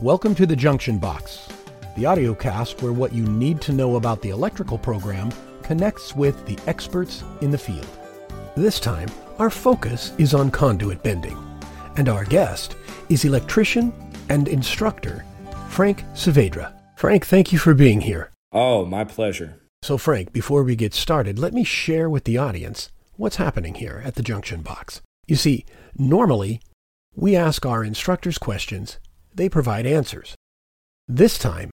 Welcome to the Junction Box, the audio cast where what you need to know about the electrical program connects with the experts in the field. This time, our focus is on conduit bending, and our guest is electrician and instructor Frank Saavedra. Frank, thank you for being here. Oh, my pleasure. So, Frank, before we get started, let me share with the audience what's happening here at the Junction Box. You see, normally we ask our instructors questions they provide answers. This time,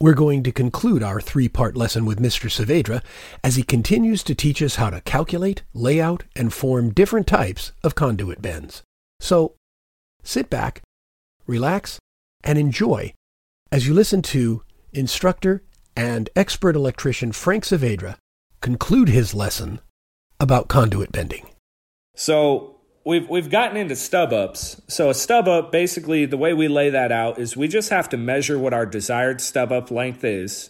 we're going to conclude our three part lesson with Mr. Saavedra as he continues to teach us how to calculate, lay out, and form different types of conduit bends. So, sit back, relax, and enjoy as you listen to instructor and expert electrician Frank Saavedra conclude his lesson about conduit bending. So, we've we've gotten into stub ups. So a stub up, basically, the way we lay that out is we just have to measure what our desired stub up length is,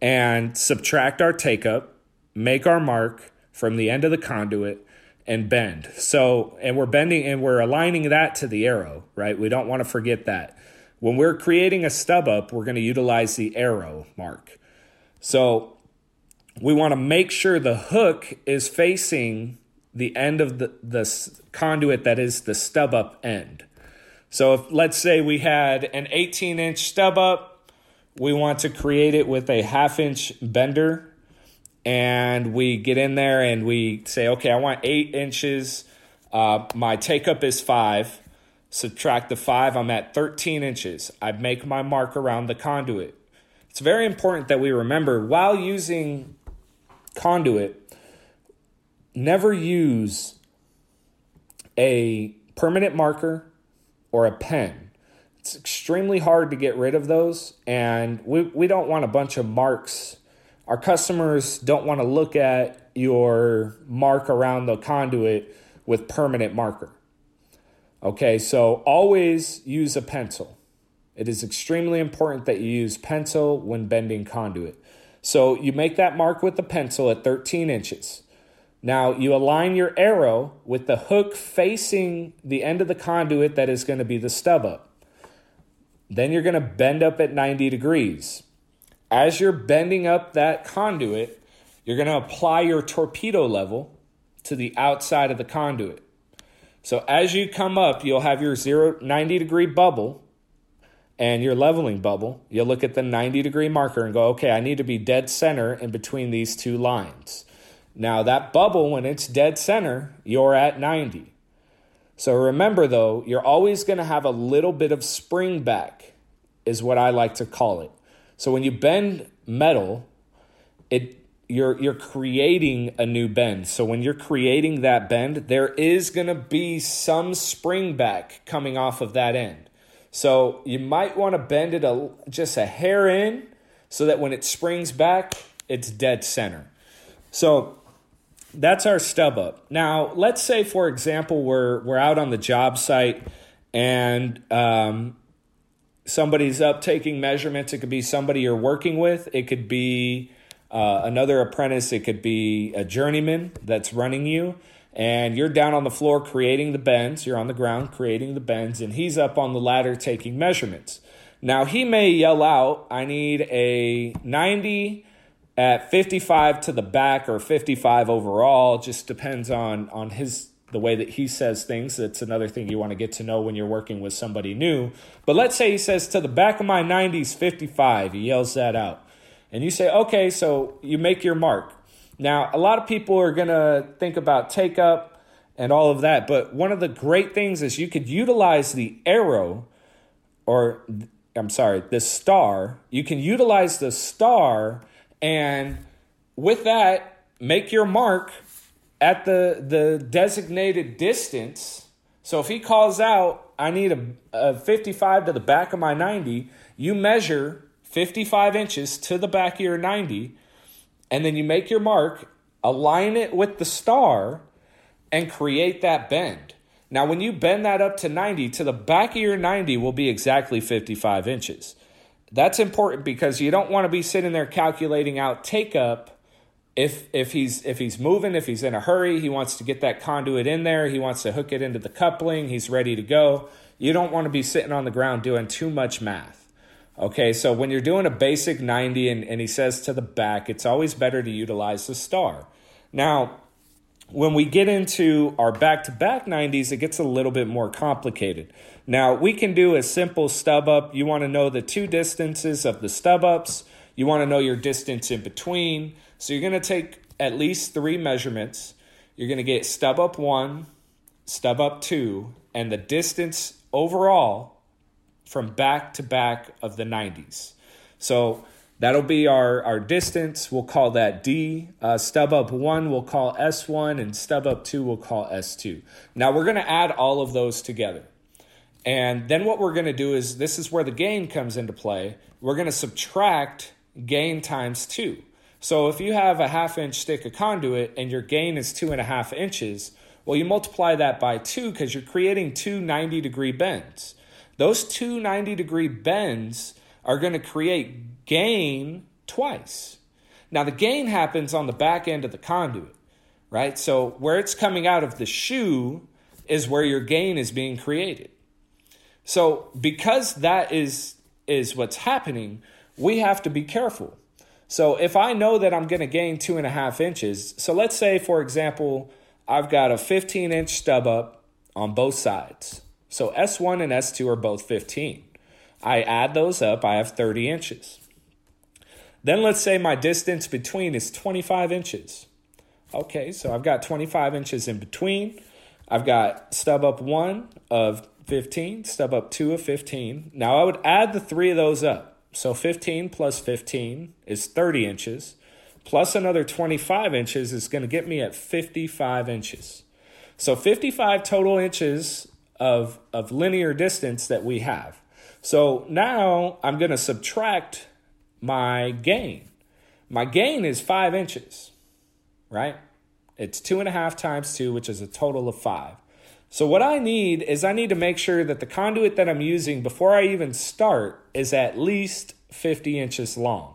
and subtract our take up, make our mark from the end of the conduit, and bend. So and we're bending and we're aligning that to the arrow, right? We don't want to forget that. When we're creating a stub up, we're going to utilize the arrow mark. So we want to make sure the hook is facing the end of the, the conduit that is the stub up end. So if let's say we had an 18 inch stub up, we want to create it with a half inch bender and we get in there and we say, okay, I want eight inches. Uh, my take up is five. Subtract the five, I'm at 13 inches. I make my mark around the conduit. It's very important that we remember while using conduit, never use a permanent marker or a pen. It's extremely hard to get rid of those, and we, we don't want a bunch of marks. Our customers don't want to look at your mark around the conduit with permanent marker. Okay, so always use a pencil. It is extremely important that you use pencil when bending conduit. So you make that mark with the pencil at 13 inches. Now you align your arrow with the hook facing the end of the conduit that is going to be the stub up. Then you're going to bend up at 90 degrees. As you're bending up that conduit, you're going to apply your torpedo level to the outside of the conduit. So as you come up, you'll have your 0 90 degree bubble and your leveling bubble. You'll look at the 90 degree marker and go, "Okay, I need to be dead center in between these two lines." Now, that bubble, when it's dead center, you're at 90. So remember, though, you're always going to have a little bit of spring back, is what I like to call it. So when you bend metal, it you're you're creating a new bend. So when you're creating that bend, there is going to be some spring back coming off of that end. So you might want to bend it a, just a hair in so that when it springs back, it's dead center. So that's our stub up. Now, let's say, for example, we're we're out on the job site and um, somebody's up taking measurements. It could be somebody you're working with. It could be uh, another apprentice. It could be a journeyman that's running you. And you're down on the floor creating the bends. You're on the ground creating the bends, and he's up on the ladder taking measurements. Now, he may yell out, I need a 90 at 55 to the back or 55 overall just depends on on his the way that he says things. That's another thing you want to get to know when you're working with somebody new. But let's say he says to the back of my 90s 55 he yells that out. And you say okay so you make your mark. Now a lot of people are going to think about take up and all of that but one of the great things is you could utilize the arrow or i'm sorry the star. You can utilize the star and with that, make your mark at the, the designated distance. So if he calls out, I need a, a 55 to the back of my 90, you measure 55 inches to the back of your 90, and then you make your mark, align it with the star, and create that bend. Now, when you bend that up to 90, to the back of your 90 will be exactly 55 inches. That's important because you don't want to be sitting there calculating out take up if if he's if he's moving, if he's in a hurry, he wants to get that conduit in there, he wants to hook it into the coupling, he's ready to go. you don't want to be sitting on the ground doing too much math. Okay, so when you're doing a basic 90 and, and he says to the back, it's always better to utilize the star. Now, when we get into our back to back 90s, it gets a little bit more complicated. Now, we can do a simple stub up. You want to know the two distances of the stub ups, you want to know your distance in between. So, you're going to take at least three measurements. You're going to get stub up one, stub up two, and the distance overall from back to back of the 90s. So that'll be our, our distance. We'll call that D. Uh, stub up 1 we'll call S1, and stub up 2 we'll call S2. Now we're going to add all of those together. And then what we're going to do is this is where the gain comes into play. We're going to subtract gain times 2. So if you have a half inch stick of conduit and your gain is two and a half inches, well, you multiply that by two because you're creating two 90 degree bends. Those two 90 degree bends are going to create gain twice. Now, the gain happens on the back end of the conduit, right? So, where it's coming out of the shoe is where your gain is being created. So, because that is, is what's happening, we have to be careful. So, if I know that I'm going to gain two and a half inches, so let's say, for example, I've got a 15 inch stub up on both sides. So S1 and S2 are both 15. I add those up, I have 30 inches. Then let's say my distance between is 25 inches. Okay, so I've got 25 inches in between. I've got stub up one of 15, stub up two of 15. Now I would add the three of those up. So 15 plus 15 is 30 inches, plus another 25 inches is going to get me at 55 inches. So 55 total inches of, of linear distance that we have. So now I'm going to subtract my gain. My gain is five inches, right? It's two and a half times two, which is a total of five. So what I need is I need to make sure that the conduit that I'm using before I even start is at least 50 inches long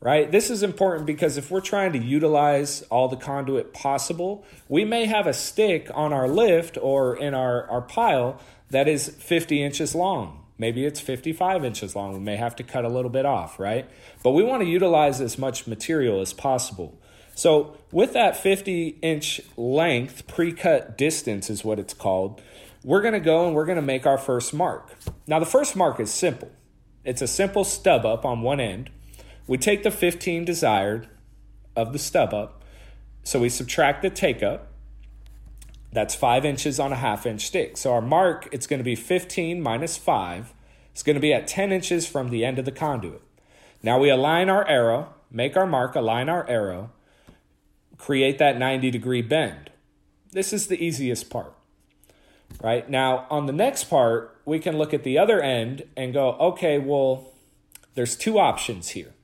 right? This is important because if we're trying to utilize all the conduit possible, we may have a stick on our lift or in our, our pile that is 50 inches long. Maybe it's 55 inches long. We may have to cut a little bit off, right? But we want to utilize as much material as possible. So, with that 50 inch length, pre cut distance is what it's called, we're going to go and we're going to make our first mark. Now, the first mark is simple it's a simple stub up on one end we take the 15 desired of the stub up, so we subtract the take up. That's five inches on a half inch stick. So our mark, it's going to be 15 minus 5. It's going to be at 10 inches from the end of the conduit. Now we align our arrow, make our mark, align our arrow, create that 90 degree bend. This is the easiest part. Right? Now, on the next part, we can look at the other end and go, okay, well, there's two options here.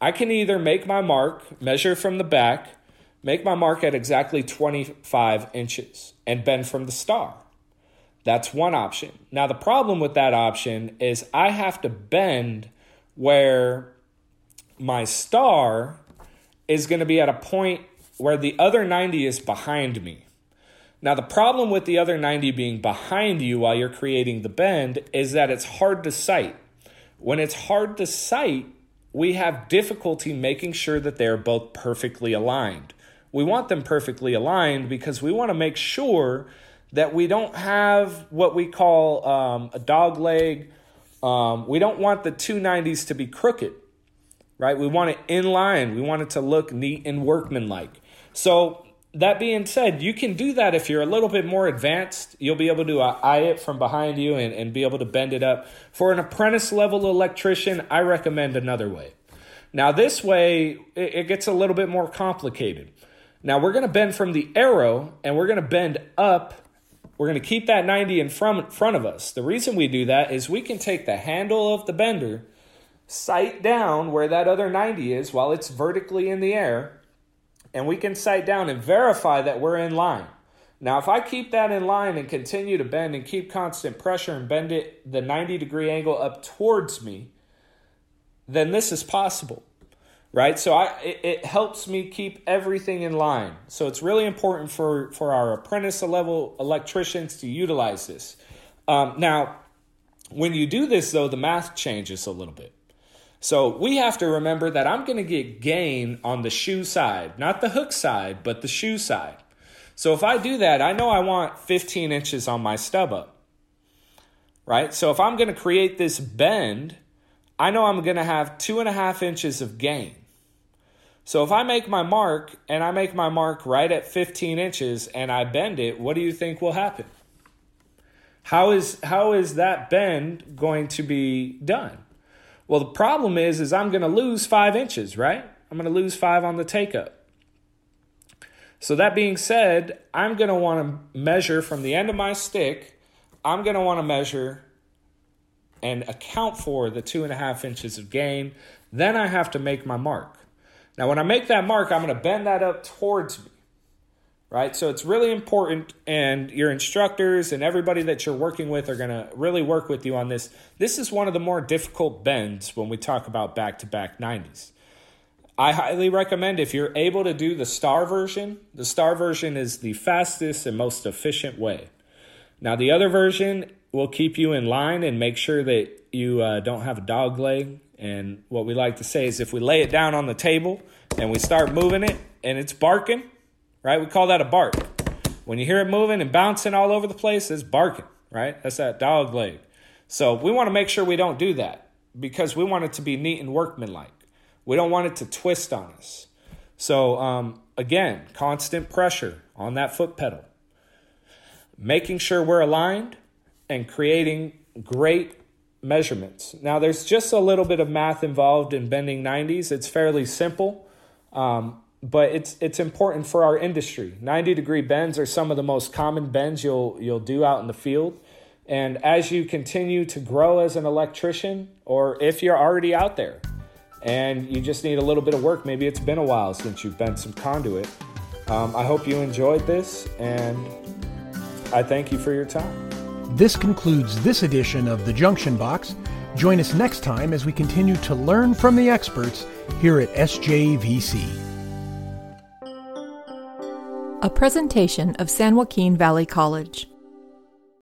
I can either make my mark, measure from the back, make my mark at exactly 25 inches, and bend from the star. That's one option. Now, the problem with that option is I have to bend where my star is going to be at a point where the other 90 is behind me. Now, the problem with the other 90 being behind you while you're creating the bend is that it's hard to sight. When it's hard to sight, we have difficulty making sure that they're both perfectly aligned. We want them perfectly aligned because we want to make sure that we don't have what we call um, a dog leg. Um, we don't want the 290s to be crooked, right? We want it in line. We want it to look neat and workmanlike. So that being said, you can do that if you're a little bit more advanced. You'll be able to uh, eye it from behind you and, and be able to bend it up. For an apprentice level electrician, I recommend another way. Now, this way, it, it gets a little bit more complicated. Now, we're going to bend from the arrow and we're going to bend up. We're going to keep that 90 in front, front of us. The reason we do that is we can take the handle of the bender, sight down where that other 90 is while it's vertically in the air and we can sight down and verify that we're in line. Now, if I keep that in line and continue to bend and keep constant pressure and bend it the 90 degree angle up towards me, then this is possible, right? So I, it, it helps me keep everything in line. So it's really important for, for our apprentice level electricians to utilize this. Um, now, when you do this, though, the math changes a little bit. So we have to remember that I'm going to get gain on the shoe side, not the hook side, but the shoe side. So if I do that, I know I want 15 inches on my stub up, right? So if I'm going to create this bend, I know I'm going to have two and a half inches of gain. So if I make my mark and I make my mark right at 15 inches and I bend it, what do you think will happen? How is how is that bend going to be done? Well, the problem is is I'm going to lose 5 inches, right? I'm going to lose 5 on the take up. So that being said, I'm going to want to measure from the end of my stick. I'm going to want to measure and account for the two and a half inches of gain. Then I have to make my mark. Now, when I make that mark, I'm going to bend that up towards me, right? So it's really important, and your instructors and everybody that you're working with are going to really work with you on this. This is one of the more difficult bends when we talk about back to back 90s. I highly recommend if you're able to do the star version, the star version is the fastest and most efficient way. Now, the other version will keep you in line and make sure that you uh, don't have a dog leg and what we like to say is if we lay it down on the table and we start moving it and it's barking, right? We call that a bark. When you hear it moving and bouncing all over the place, it's barking, right? That's that dog leg. So we want to make sure we don't do that because we want it to be neat and workmanlike. We don't want it to twist on us. So um, again, constant pressure on that foot pedal, making sure we're aligned and creating great measurements. Now, there's just a little bit of math involved in bending 90s. It's fairly simple, um, but it's it's important for our industry. 90 degree bends are some of the most common bends you'll you'll do out in the field. And as you continue to grow as an electrician, or if you're already out there and you just need a little bit of work, maybe it's been a while since you've bent some conduit. Um, I hope you enjoyed this, and I thank you for your time. This concludes this edition of The Junction Box. Join us next time as we continue to learn from the experts here at SJVC. A presentation of San Joaquin Valley College.